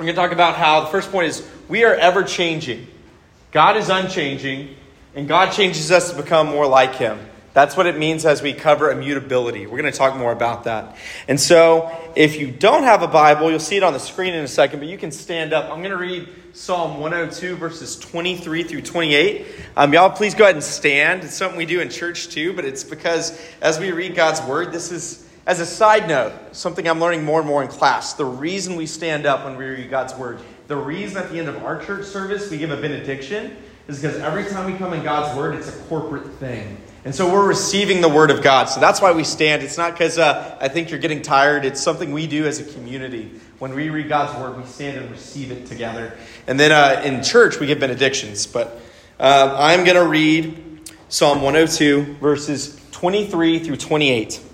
we're going to talk about how the first point is we are ever changing. God is unchanging, and God changes us to become more like Him. That's what it means as we cover immutability. We're going to talk more about that. And so, if you don't have a Bible, you'll see it on the screen in a second, but you can stand up. I'm going to read Psalm 102, verses 23 through 28. Um, y'all, please go ahead and stand. It's something we do in church too, but it's because as we read God's Word, this is, as a side note, something I'm learning more and more in class. The reason we stand up when we read God's Word, the reason at the end of our church service we give a benediction is because every time we come in God's Word, it's a corporate thing. And so we're receiving the Word of God. So that's why we stand. It's not because uh, I think you're getting tired. It's something we do as a community. When we read God's Word, we stand and receive it together. And then uh, in church, we give benedictions. But uh, I'm going to read Psalm 102, verses 23 through 28.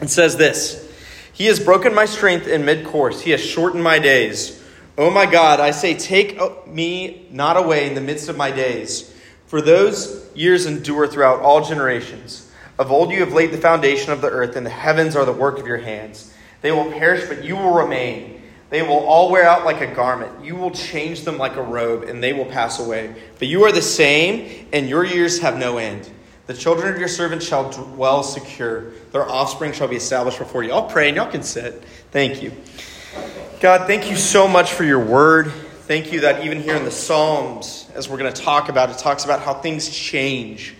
It says this He has broken my strength in mid course, He has shortened my days. Oh my God, I say, take me not away in the midst of my days. For those years endure throughout all generations. Of old you have laid the foundation of the earth, and the heavens are the work of your hands. They will perish, but you will remain. They will all wear out like a garment. You will change them like a robe, and they will pass away. But you are the same, and your years have no end. The children of your servants shall dwell secure. Their offspring shall be established before you. I'll pray, and y'all can sit. Thank you. God, thank you so much for your word. Thank you that even here in the Psalms, as we're going to talk about, it talks about how things change.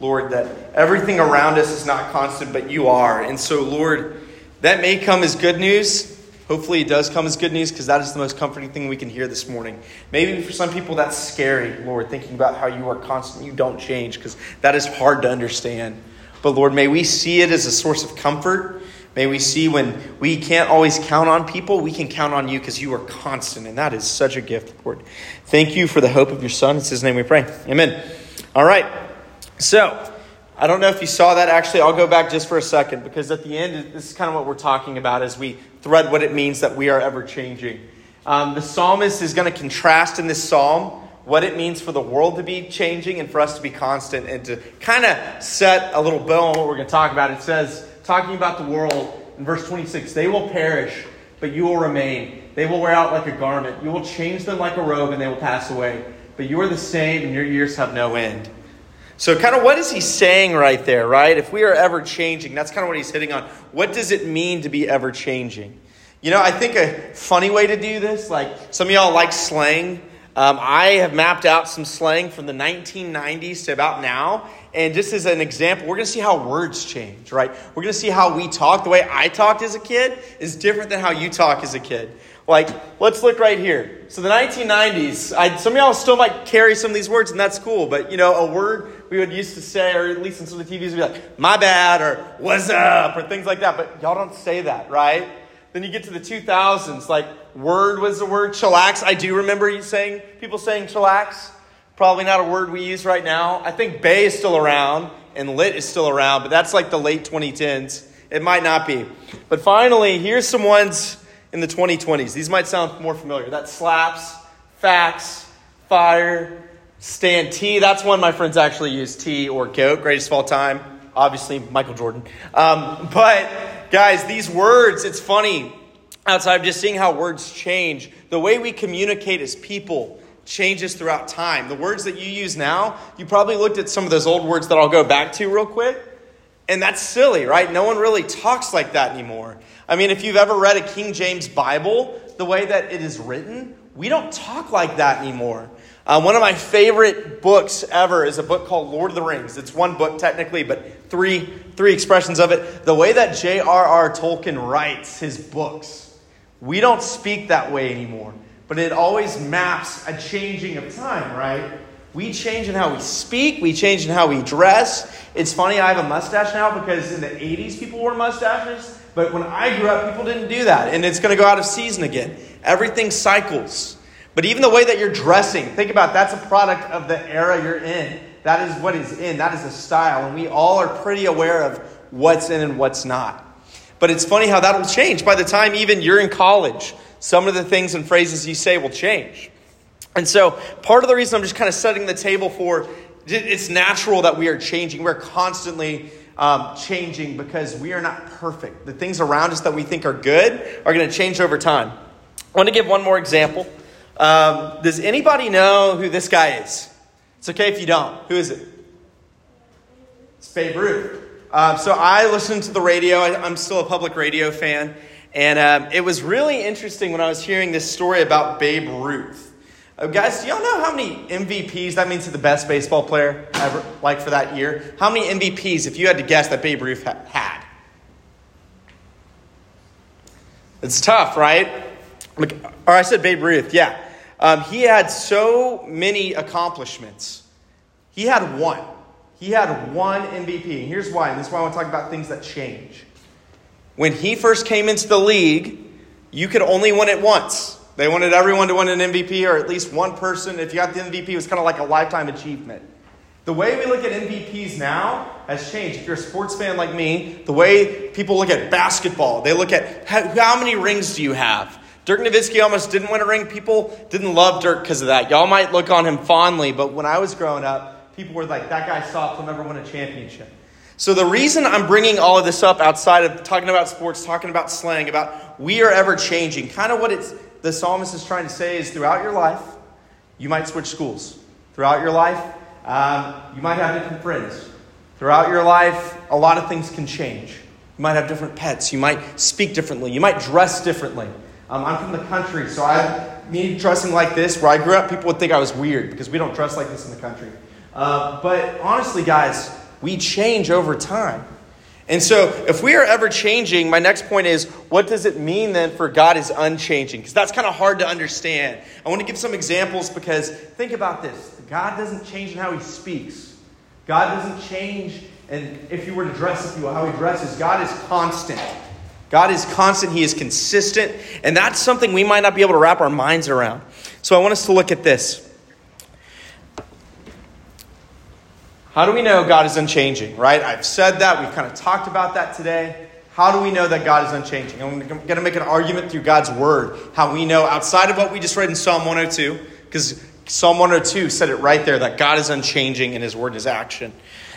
Lord, that everything around us is not constant, but you are. And so, Lord, that may come as good news. Hopefully, it does come as good news because that is the most comforting thing we can hear this morning. Maybe for some people, that's scary, Lord, thinking about how you are constant, you don't change, because that is hard to understand. But, Lord, may we see it as a source of comfort May we see when we can't always count on people, we can count on you because you are constant, and that is such a gift, Lord. Thank you for the hope of your Son. It's His name we pray. Amen. All right. So, I don't know if you saw that. Actually, I'll go back just for a second because at the end, this is kind of what we're talking about as we thread what it means that we are ever changing. Um, the psalmist is going to contrast in this psalm what it means for the world to be changing and for us to be constant and to kind of set a little bow on what we're going to talk about. It says, talking about the world in verse 26 they will perish, but you will remain. They will wear out like a garment. You will change them like a robe, and they will pass away. But you are the same, and your years have no end. So, kind of what is he saying right there, right? If we are ever changing, that's kind of what he's hitting on. What does it mean to be ever changing? You know, I think a funny way to do this, like some of y'all like slang. Um, I have mapped out some slang from the 1990s to about now. And just as an example, we're going to see how words change, right? We're going to see how we talk. The way I talked as a kid is different than how you talk as a kid. Like, let's look right here. So, the 1990s, I, some of y'all still might carry some of these words, and that's cool. But, you know, a word we would used to say, or at least in some of the TVs, would be like, my bad, or what's up, or things like that. But y'all don't say that, right? Then you get to the 2000s, like, word was the word chillax. I do remember you saying, people saying chillax. Probably not a word we use right now. I think bae is still around and lit is still around, but that's like the late 2010s. It might not be. But finally, here's some ones in the 2020s. These might sound more familiar. That slaps, facts, fire, stand T. That's one my friends actually use T or GOAT, greatest of all time. Obviously, Michael Jordan. Um, but guys, these words, it's funny. Outside of just seeing how words change, the way we communicate as people changes throughout time. The words that you use now, you probably looked at some of those old words that I'll go back to real quick. And that's silly, right? No one really talks like that anymore. I mean, if you've ever read a King James Bible, the way that it is written, we don't talk like that anymore. Uh, one of my favorite books ever is a book called Lord of the Rings. It's one book technically, but three three expressions of it. The way that J.R.R. Tolkien writes his books, we don't speak that way anymore but it always maps a changing of time, right? We change in how we speak, we change in how we dress. It's funny, I have a mustache now because in the 80s people wore mustaches, but when I grew up, people didn't do that, and it's going to go out of season again. Everything cycles. But even the way that you're dressing, think about that's a product of the era you're in. That is what is in, that is a style, and we all are pretty aware of what's in and what's not. But it's funny how that will change by the time even you're in college some of the things and phrases you say will change. And so, part of the reason I'm just kind of setting the table for it's natural that we are changing. We're constantly um, changing because we are not perfect. The things around us that we think are good are going to change over time. I want to give one more example. Um, does anybody know who this guy is? It's okay if you don't. Who is it? It's Babe Ruth. Um, so I listen to the radio. I, am still a public radio fan. And um, it was really interesting when I was hearing this story about Babe Ruth. Uh, guys, do y'all know how many MVPs that means to the best baseball player ever, like for that year? How many MVPs, if you had to guess, that Babe Ruth ha- had? It's tough, right? Like, Or I said Babe Ruth, yeah. Um, he had so many accomplishments. He had one. He had one MVP. And here's why. And this is why I want to talk about things that change. When he first came into the league, you could only win it once. They wanted everyone to win an MVP, or at least one person. If you got the MVP, it was kind of like a lifetime achievement. The way we look at MVPs now has changed. If you're a sports fan like me, the way people look at basketball, they look at how, many rings do you have? Dirk Nowitzki almost didn't win a ring. People didn't love Dirk because of that. Y'all might look on him fondly, but when I was growing up, people were like, that guy soft he'll never win a championship. So the reason I'm bringing all of this up outside of talking about sports, talking about slang, about we are ever changing, kind of what it's, the psalmist is trying to say is throughout your life, you might switch schools. Throughout your life, um, you might have different friends. Throughout your life, a lot of things can change. You might have different pets. You might speak differently. You might dress differently. Um, I'm from the country, so I, me dressing like this, where I grew up, people would think I was weird because we don't dress like this in the country. Uh, but honestly, guys, we change over time. And so, if we are ever changing, my next point is what does it mean then for God is unchanging? Because that's kind of hard to understand. I want to give some examples because think about this God doesn't change in how he speaks, God doesn't change and if you were to dress, if you how he dresses. God is constant. God is constant, He is consistent, and that's something we might not be able to wrap our minds around. So I want us to look at this. How do we know God is unchanging, right? I've said that, we've kind of talked about that today. How do we know that God is unchanging? I'm going to make an argument through God's word, how we know outside of what we just read in Psalm 102, because Psalm 102 said it right there that God is unchanging in His word and His action.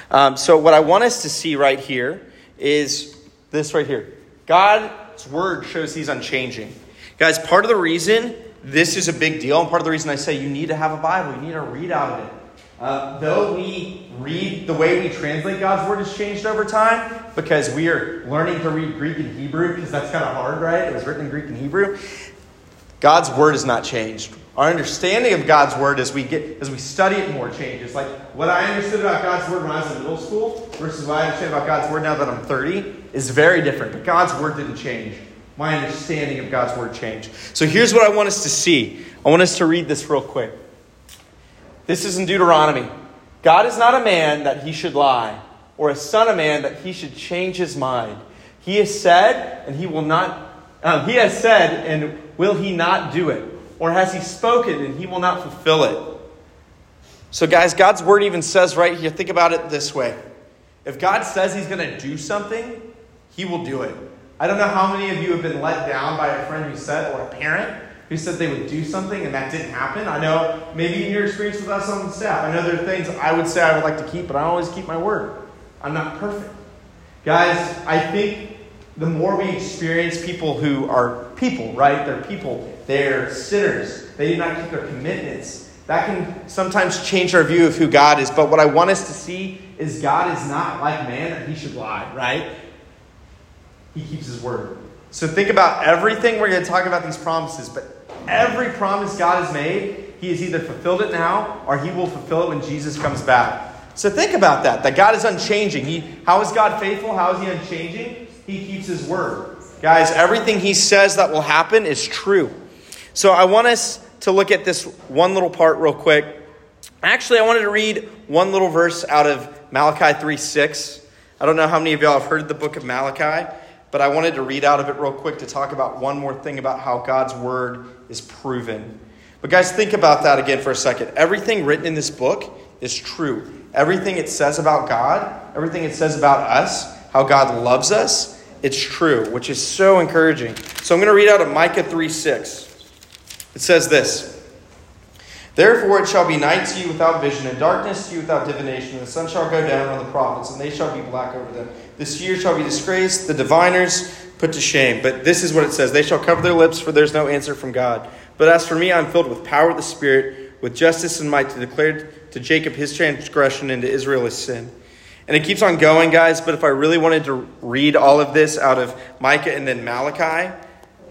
Um, so, what I want us to see right here is this right here God's word shows he's unchanging. Guys, part of the reason this is a big deal, and part of the reason I say you need to have a Bible, you need to read out of it. Uh, though we read, the way we translate God's word has changed over time because we are learning to read Greek and Hebrew because that's kind of hard, right? It was written in Greek and Hebrew. God's word has not changed. Our understanding of God's word as we get as we study it more changes. Like what I understood about God's word when I was in middle school versus what I understand about God's word now that I'm 30 is very different. But God's word didn't change. My understanding of God's word changed. So here's what I want us to see. I want us to read this real quick. This is in Deuteronomy. God is not a man that he should lie, or a son of man that he should change his mind. He has said, and he will not. Um, he has said, and will he not do it? Or has he spoken, and he will not fulfill it? So, guys, God's word even says right here. Think about it this way: If God says He's going to do something, He will do it. I don't know how many of you have been let down by a friend who said, or a parent who said they would do something and that didn't happen. I know maybe in your experience with us on the staff, I know there are things I would say I would like to keep, but I always keep my word. I'm not perfect. Guys, I think the more we experience people who are people, right? They're people, they're sinners, they do not keep their commitments. That can sometimes change our view of who God is. But what I want us to see is God is not like man that he should lie, right? He keeps his word. So think about everything we're going to talk about these promises, but every promise God has made, He has either fulfilled it now or He will fulfill it when Jesus comes back. So think about that, that God is unchanging. He, how is God faithful? How is He unchanging? He keeps His word. Guys, everything He says that will happen is true. So I want us to look at this one little part real quick. Actually, I wanted to read one little verse out of Malachi 3 6. I don't know how many of y'all have heard the book of Malachi. But I wanted to read out of it real quick to talk about one more thing about how God's word is proven. But, guys, think about that again for a second. Everything written in this book is true. Everything it says about God, everything it says about us, how God loves us, it's true, which is so encouraging. So, I'm going to read out of Micah 3 6. It says this. Therefore it shall be night to you without vision, and darkness to you without divination. And the sun shall go down on the prophets, and they shall be black over them. This year shall be disgraced, the diviners, put to shame. But this is what it says They shall cover their lips, for there's no answer from God. But as for me, I'm filled with power of the Spirit, with justice and might to declare to Jacob his transgression and to Israel his sin. And it keeps on going, guys. But if I really wanted to read all of this out of Micah and then Malachi,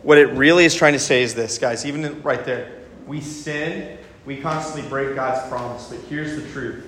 what it really is trying to say is this, guys, even right there. We sin, we constantly break God's promise. But here's the truth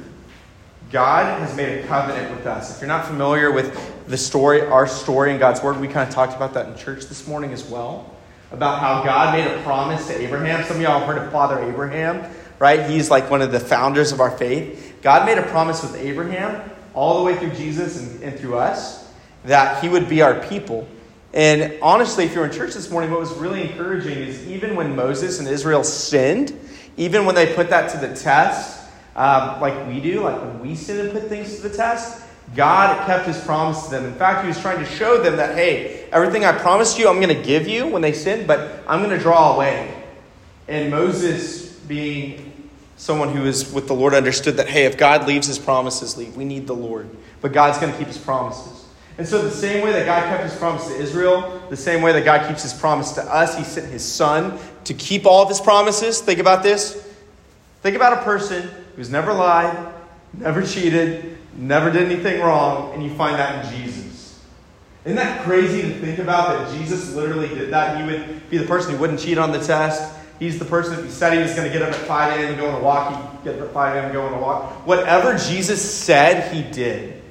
God has made a covenant with us. If you're not familiar with the story, our story in God's Word, we kind of talked about that in church this morning as well. About how God made a promise to Abraham. Some of y'all have heard of Father Abraham, right? He's like one of the founders of our faith. God made a promise with Abraham all the way through Jesus and, and through us that he would be our people. And honestly, if you're in church this morning, what was really encouraging is even when Moses and Israel sinned, even when they put that to the test, um, like we do, like when we sin and put things to the test, God kept his promise to them. In fact, he was trying to show them that, hey, everything I promised you, I'm going to give you when they sin, but I'm going to draw away. And Moses, being someone who is with the Lord, understood that, hey, if God leaves his promises, leave. We need the Lord. But God's going to keep his promises. And so, the same way that God kept his promise to Israel, the same way that God keeps his promise to us, he sent his son to keep all of his promises. Think about this. Think about a person who's never lied, never cheated, never did anything wrong, and you find that in Jesus. Isn't that crazy to think about that Jesus literally did that? He would be the person who wouldn't cheat on the test. He's the person who said he was going to get up at 5 a.m. and go on a walk. He'd get up at 5 a.m. and go on a walk. Whatever Jesus said, he did,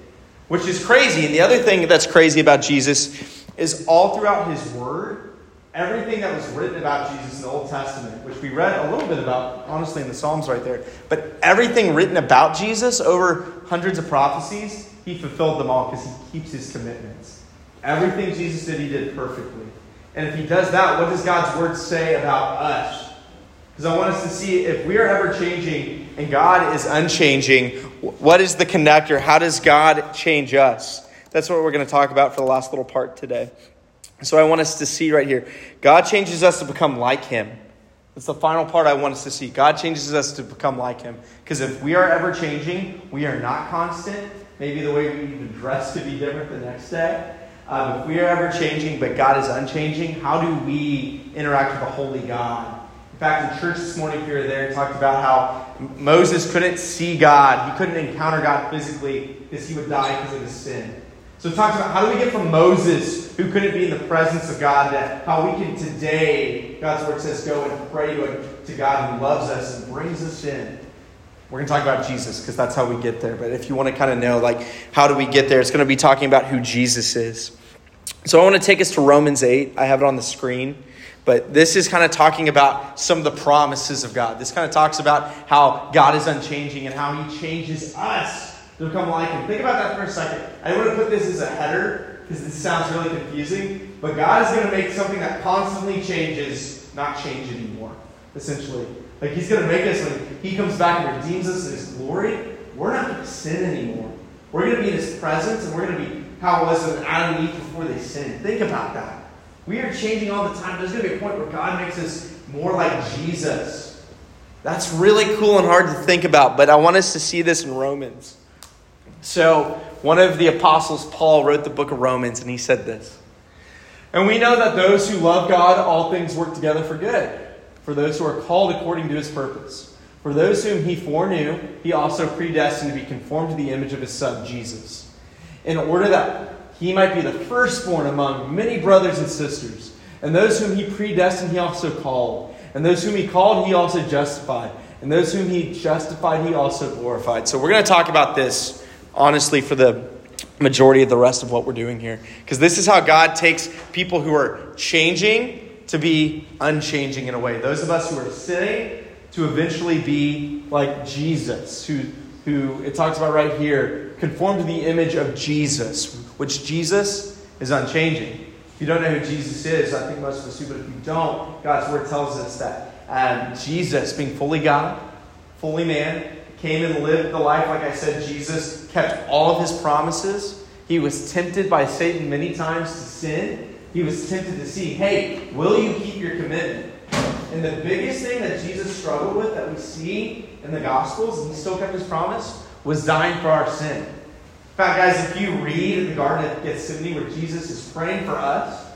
which is crazy. And the other thing that's crazy about Jesus is all throughout his word, everything that was written about Jesus in the Old Testament, which we read a little bit about, honestly, in the Psalms right there, but everything written about Jesus over hundreds of prophecies, he fulfilled them all because he keeps his commitments. Everything Jesus did, he did perfectly. And if he does that, what does God's word say about us? Because I want us to see if we are ever changing and God is unchanging, what is the connector? How does God change us? That's what we're going to talk about for the last little part today. So I want us to see right here God changes us to become like Him. That's the final part I want us to see. God changes us to become like Him. Because if we are ever changing, we are not constant. Maybe the way we even dress could be different the next day. Um, if we are ever changing, but God is unchanging, how do we interact with a holy God? In fact, in church this morning, if you were there, talked about how Moses couldn't see God. He couldn't encounter God physically because he would die because of his sin. So it talks about how do we get from Moses, who couldn't be in the presence of God, to how we can today, God's word says, go and pray to, God who loves us and brings us in. We're going to talk about Jesus because that's how we get there. But if you want to kind of know, like, how do we get there, it's going to be talking about who Jesus is. So I want to take us to Romans 8. I have it on the screen. But this is kind of talking about some of the promises of God. This kind of talks about how God is unchanging and how He changes us to become like him. Think about that for a second. I want to put this as a header because this sounds really confusing. But God is going to make something that constantly changes not change anymore, essentially. Like He's going to make us, when He comes back and redeems us in His glory, we're not going to sin anymore. We're going to be in His presence and we're going to be how it was with Adam and Eve before they sinned. Think about that. We are changing all the time. There's going to be a point where God makes us more like Jesus. That's really cool and hard to think about, but I want us to see this in Romans. So, one of the apostles, Paul, wrote the book of Romans, and he said this. And we know that those who love God, all things work together for good, for those who are called according to his purpose. For those whom he foreknew, he also predestined to be conformed to the image of his son, Jesus, in order that he might be the firstborn among many brothers and sisters. And those whom he predestined, he also called. And those whom he called, he also justified. And those whom he justified, he also glorified. So we're going to talk about this honestly, for the majority of the rest of what we're doing here. Because this is how God takes people who are changing to be unchanging in a way. Those of us who are sinning to eventually be like Jesus, who, who it talks about right here, conform to the image of Jesus, which Jesus is unchanging. If you don't know who Jesus is, I think most of us do, but if you don't, God's word tells us that um, Jesus, being fully God, fully man, came and lived the life, like I said, Jesus kept all of his promises. He was tempted by Satan many times to sin. He was tempted to see, hey, will you keep your commitment? And the biggest thing that Jesus struggled with that we see in the Gospels, and he still kept his promise, was dying for our sin. In fact, guys, if you read in the Garden of Gethsemane where Jesus is praying for us,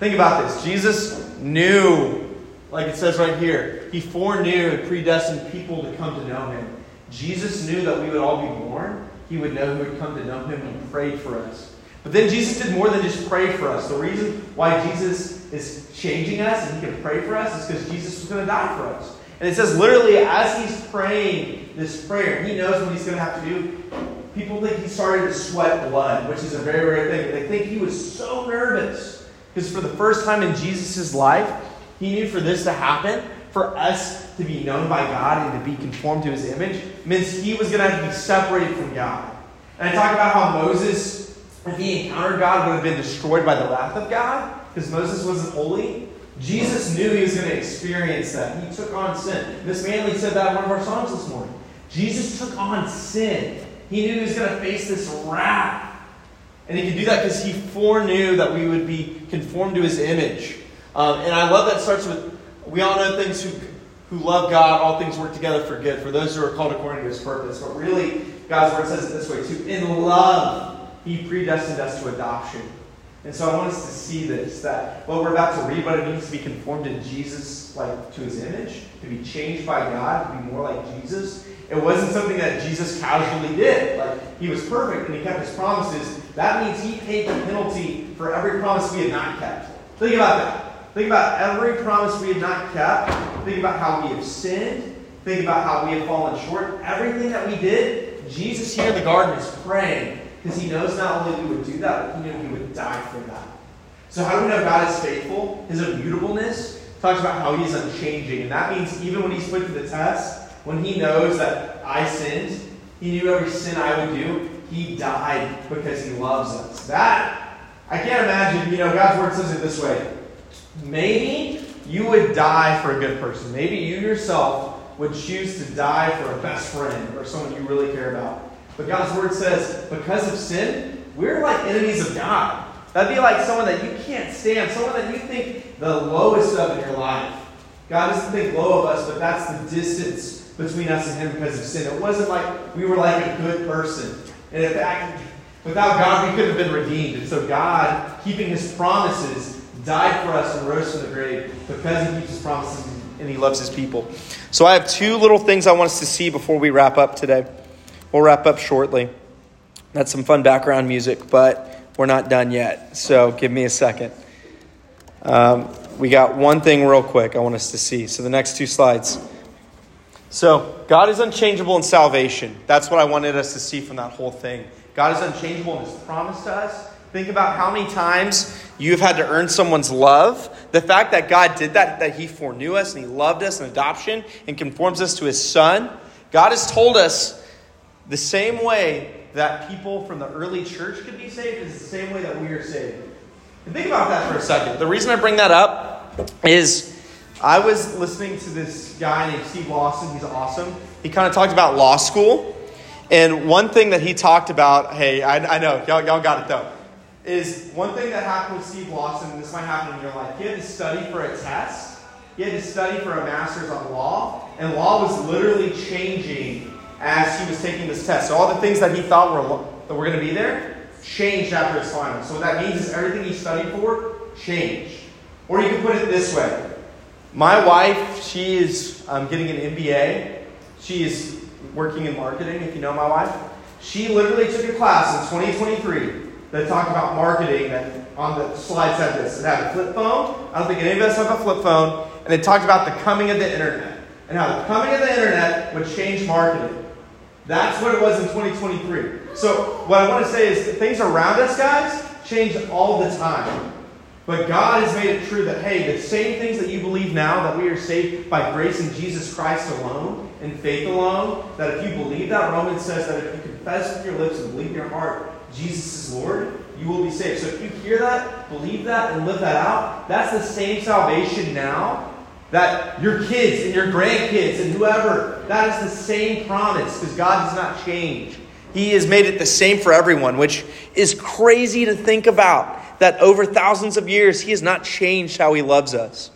Think about this. Jesus knew, like it says right here, he foreknew and predestined people to come to know him. Jesus knew that we would all be born. He would know who would come to know him and prayed for us. But then Jesus did more than just pray for us. The reason why Jesus is changing us and he can pray for us is because Jesus was going to die for us. And it says literally, as he's praying this prayer, he knows what he's going to have to do. People think he started to sweat blood, which is a very rare thing. They think he was so nervous because for the first time in Jesus' life, he knew for this to happen, for us to be known by God and to be conformed to his image, means he was going to have to be separated from God. And I talk about how Moses, if he encountered God, would have been destroyed by the wrath of God because Moses wasn't holy. Jesus knew he was going to experience that. He took on sin. Miss Manley said that in one of our songs this morning. Jesus took on sin. He knew he was going to face this wrath. And he could do that because he foreknew that we would be conformed to his image. Um, and I love that starts with we all know things who, who love God, all things work together for good, for those who are called according to his purpose. But really, God's word says it this way too. In love, he predestined us to adoption and so I want us to see this that what we're about to read, what it means to be conformed to Jesus, like to his image, to be changed by God, to be more like Jesus. It wasn't something that Jesus casually did. Like he was perfect and he kept his promises. That means he paid the penalty for every promise we had not kept. Think about that. Think about every promise we have not kept. Think about how we have sinned. Think about how we have fallen short. Everything that we did, Jesus here in the garden is praying because he knows not only we would do that, but he knew he would die for that. So, how do we know God is faithful? His immutableness talks about how he's unchanging. And that means even when he's put to the test, when he knows that I sinned, he knew every sin I would do, he died because he loves us. That, I can't imagine, you know, God's word says it this way. Maybe you would die for a good person. Maybe you yourself would choose to die for a best friend or someone you really care about. But God's word says, because of sin, we're like enemies of God. That'd be like someone that you can't stand, someone that you think the lowest of in your life. God doesn't think low of us, but that's the distance between us and Him because of sin. It wasn't like we were like a good person. And in fact, without God, we couldn't have been redeemed. And so God, keeping His promises, died for us and rose from the grave because He keeps His promises and He loves His people. So I have two little things I want us to see before we wrap up today. We'll wrap up shortly. That's some fun background music, but we're not done yet. So give me a second. Um, we got one thing real quick I want us to see. So the next two slides. So God is unchangeable in salvation. That's what I wanted us to see from that whole thing. God is unchangeable in his promise to us. Think about how many times you've had to earn someone's love. The fact that God did that, that he foreknew us and he loved us in adoption and conforms us to his son. God has told us the same way that people from the early church could be saved is the same way that we are saved. And think about that for a second. The reason I bring that up is I was listening to this guy named Steve Lawson. He's awesome. He kind of talked about law school. And one thing that he talked about, hey, I, I know, y'all, y'all got it though, is one thing that happened with Steve Lawson, and this might happen in your life. He had to study for a test, he had to study for a master's on law, and law was literally changing as he was taking this test. So all the things that he thought were that were going to be there changed after his final. So what that means is everything he studied for changed. Or you can put it this way: My wife, she is um, getting an MBA. She is working in marketing. If you know my wife, she literally took a class in 2023 that talked about marketing. That on the slides had this. It had a flip phone. I don't think any of us have a flip phone. And it talked about the coming of the internet and how the coming of the internet would change marketing. That's what it was in 2023. So, what I want to say is things around us, guys, change all the time. But God has made it true that, hey, the same things that you believe now, that we are saved by grace in Jesus Christ alone, and faith alone, that if you believe that, Romans says that if you confess with your lips and believe in your heart Jesus is Lord, you will be saved. So if you hear that, believe that, and live that out, that's the same salvation now that your kids and your grandkids and whoever, that is the same promise because God does not change. He has made it the same for everyone, which is crazy to think about. That over thousands of years, He has not changed how He loves us.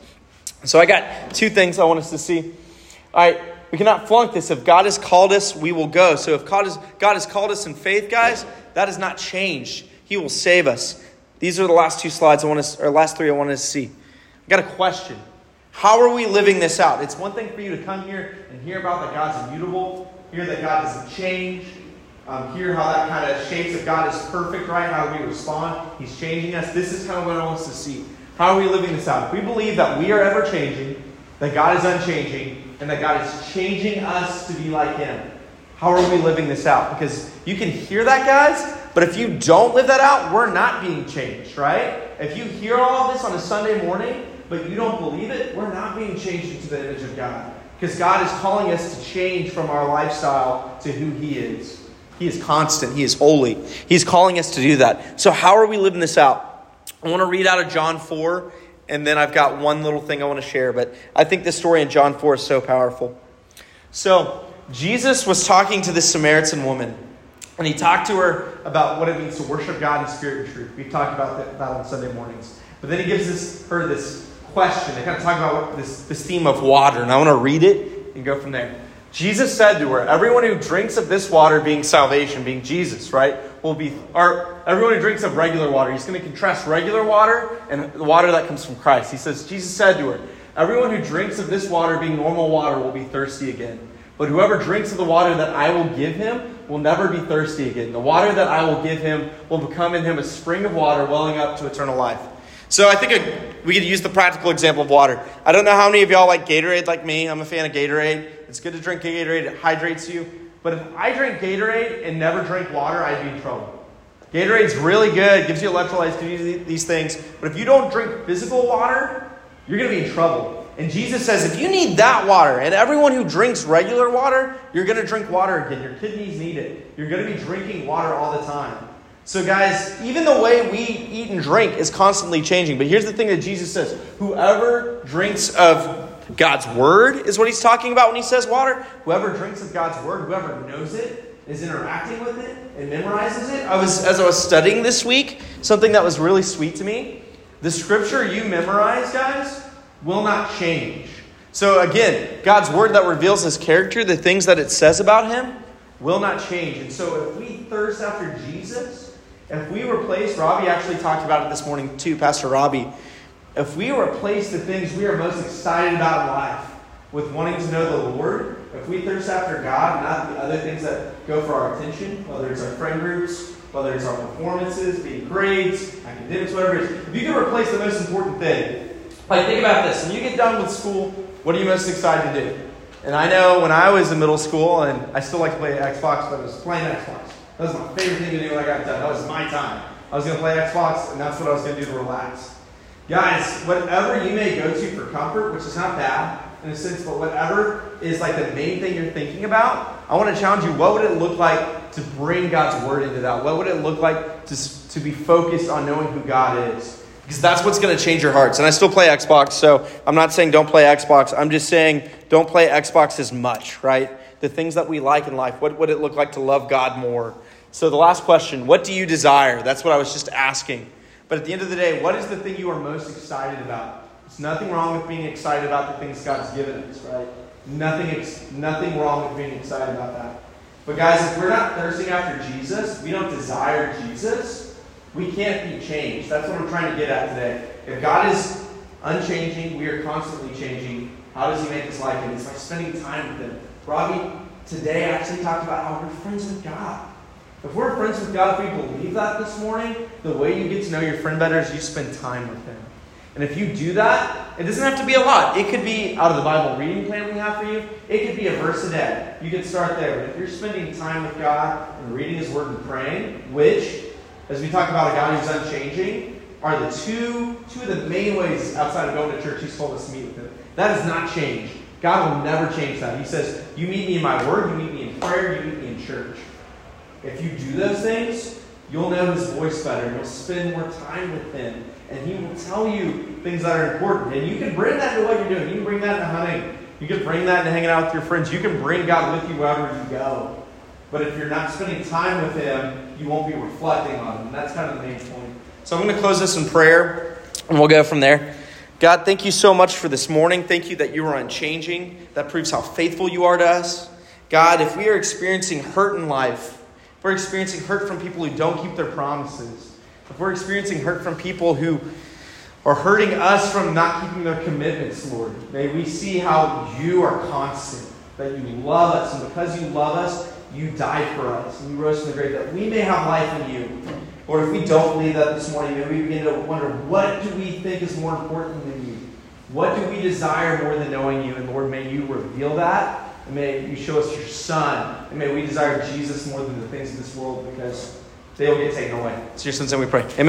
So I got two things I want us to see. All right, we cannot flunk this. If God has called us, we will go. So if God has, God has called us in faith, guys, that has not changed. He will save us. These are the last two slides I want to, or last three I wanted to see. I got a question. How are we living this out? It's one thing for you to come here and hear about that God's immutable, hear that God doesn't change, um, hear how that kind of shapes if God is perfect, right? How do we respond. He's changing us. This is kind of what I want us to see. How are we living this out? If we believe that we are ever changing, that God is unchanging, and that God is changing us to be like Him, how are we living this out? Because you can hear that, guys, but if you don't live that out, we're not being changed, right? If you hear all this on a Sunday morning, but you don't believe it, we're not being changed into the image of God. Because God is calling us to change from our lifestyle to who He is. He is constant, He is holy. He's calling us to do that. So, how are we living this out? I want to read out of John 4, and then I've got one little thing I want to share, but I think this story in John 4 is so powerful. So, Jesus was talking to this Samaritan woman, and he talked to her about what it means to worship God in spirit and truth. We've talked about that, on Sunday mornings. But then he gives this, her this question. They kind of talk about this, this theme of water, and I want to read it and go from there. Jesus said to her, Everyone who drinks of this water, being salvation, being Jesus, right, will be, or everyone who drinks of regular water, he's going to contrast regular water and the water that comes from Christ. He says, Jesus said to her, Everyone who drinks of this water, being normal water, will be thirsty again. But whoever drinks of the water that I will give him will never be thirsty again. The water that I will give him will become in him a spring of water welling up to eternal life. So I think a, we could use the practical example of water. I don't know how many of y'all like Gatorade like me. I'm a fan of Gatorade. It's good to drink Gatorade, it hydrates you. But if I drink Gatorade and never drink water, I'd be in trouble. Gatorade's really good, gives you electrolytes, gives you these things. But if you don't drink physical water, you're going to be in trouble. And Jesus says, if you need that water, and everyone who drinks regular water, you're going to drink water again. Your kidneys need it. You're going to be drinking water all the time. So, guys, even the way we eat and drink is constantly changing. But here's the thing that Jesus says whoever drinks of God's word is what he's talking about when he says water. Whoever drinks of God's word, whoever knows it, is interacting with it and memorizes it. I was as I was studying this week, something that was really sweet to me. The scripture you memorize, guys, will not change. So, again, God's word that reveals his character, the things that it says about him, will not change. And so, if we thirst after Jesus, if we replace, Robbie actually talked about it this morning too, Pastor Robbie. If we replace the things we are most excited about in life with wanting to know the Lord, if we thirst after God, not the other things that go for our attention, whether it's our friend groups, whether it's our performances, being grades, academics, whatever it is, if you can replace the most important thing, like, think about this. When you get done with school, what are you most excited to do? And I know when I was in middle school, and I still like to play Xbox, but I was playing Xbox. That was my favorite thing to do when I got done. That was my time. I was going to play Xbox, and that's what I was going to do to relax. Guys, whatever you may go to for comfort, which is not bad in a sense, but whatever is like the main thing you're thinking about, I want to challenge you. What would it look like to bring God's word into that? What would it look like to, to be focused on knowing who God is? Because that's what's going to change your hearts. And I still play Xbox, so I'm not saying don't play Xbox. I'm just saying don't play Xbox as much, right? The things that we like in life. What would it look like to love God more? So, the last question what do you desire? That's what I was just asking. But at the end of the day, what is the thing you are most excited about? There's nothing wrong with being excited about the things God's given us, right? Nothing, nothing wrong with being excited about that. But, guys, if we're not thirsting after Jesus, we don't desire Jesus we can't be changed. That's what I'm trying to get at today. If God is unchanging, we are constantly changing. How does He make us like Him? It's like spending time with Him. Robbie today actually talked about how we're friends with God. If we're friends with God, if we believe that this morning, the way you get to know your friend better is you spend time with Him. And if you do that, it doesn't have to be a lot. It could be out of the Bible reading plan we have for you. It could be a verse a day. You could start there. But if you're spending time with God and reading His Word and praying, which as we talk about a God who's unchanging, are the two, two of the main ways outside of going to church he's told us to meet with him. That has not changed. God will never change that. He says, You meet me in my word, you meet me in prayer, you meet me in church. If you do those things, you'll know his voice better. You'll spend more time with him. And he will tell you things that are important. And you can bring that to what you're doing. You can bring that to hunting. You can bring that to hanging out with your friends. You can bring God with you wherever you go. But if you're not spending time with Him, you won't be reflecting on Him. That's kind of the main point. So I'm going to close this in prayer, and we'll go from there. God, thank you so much for this morning. Thank you that you are unchanging. That proves how faithful you are to us. God, if we are experiencing hurt in life, if we're experiencing hurt from people who don't keep their promises, If we're experiencing hurt from people who are hurting us from not keeping their commitments, Lord, may we see how you are constant, that you love us, and because you love us, you died for us, and you rose from the grave, that we may have life in you. Lord, if we don't believe that this morning, may we begin to wonder what do we think is more important than you? What do we desire more than knowing you? And Lord, may you reveal that. And may you show us your Son. And may we desire Jesus more than the things of this world because they will get taken away. It's your son's name we pray. Amen.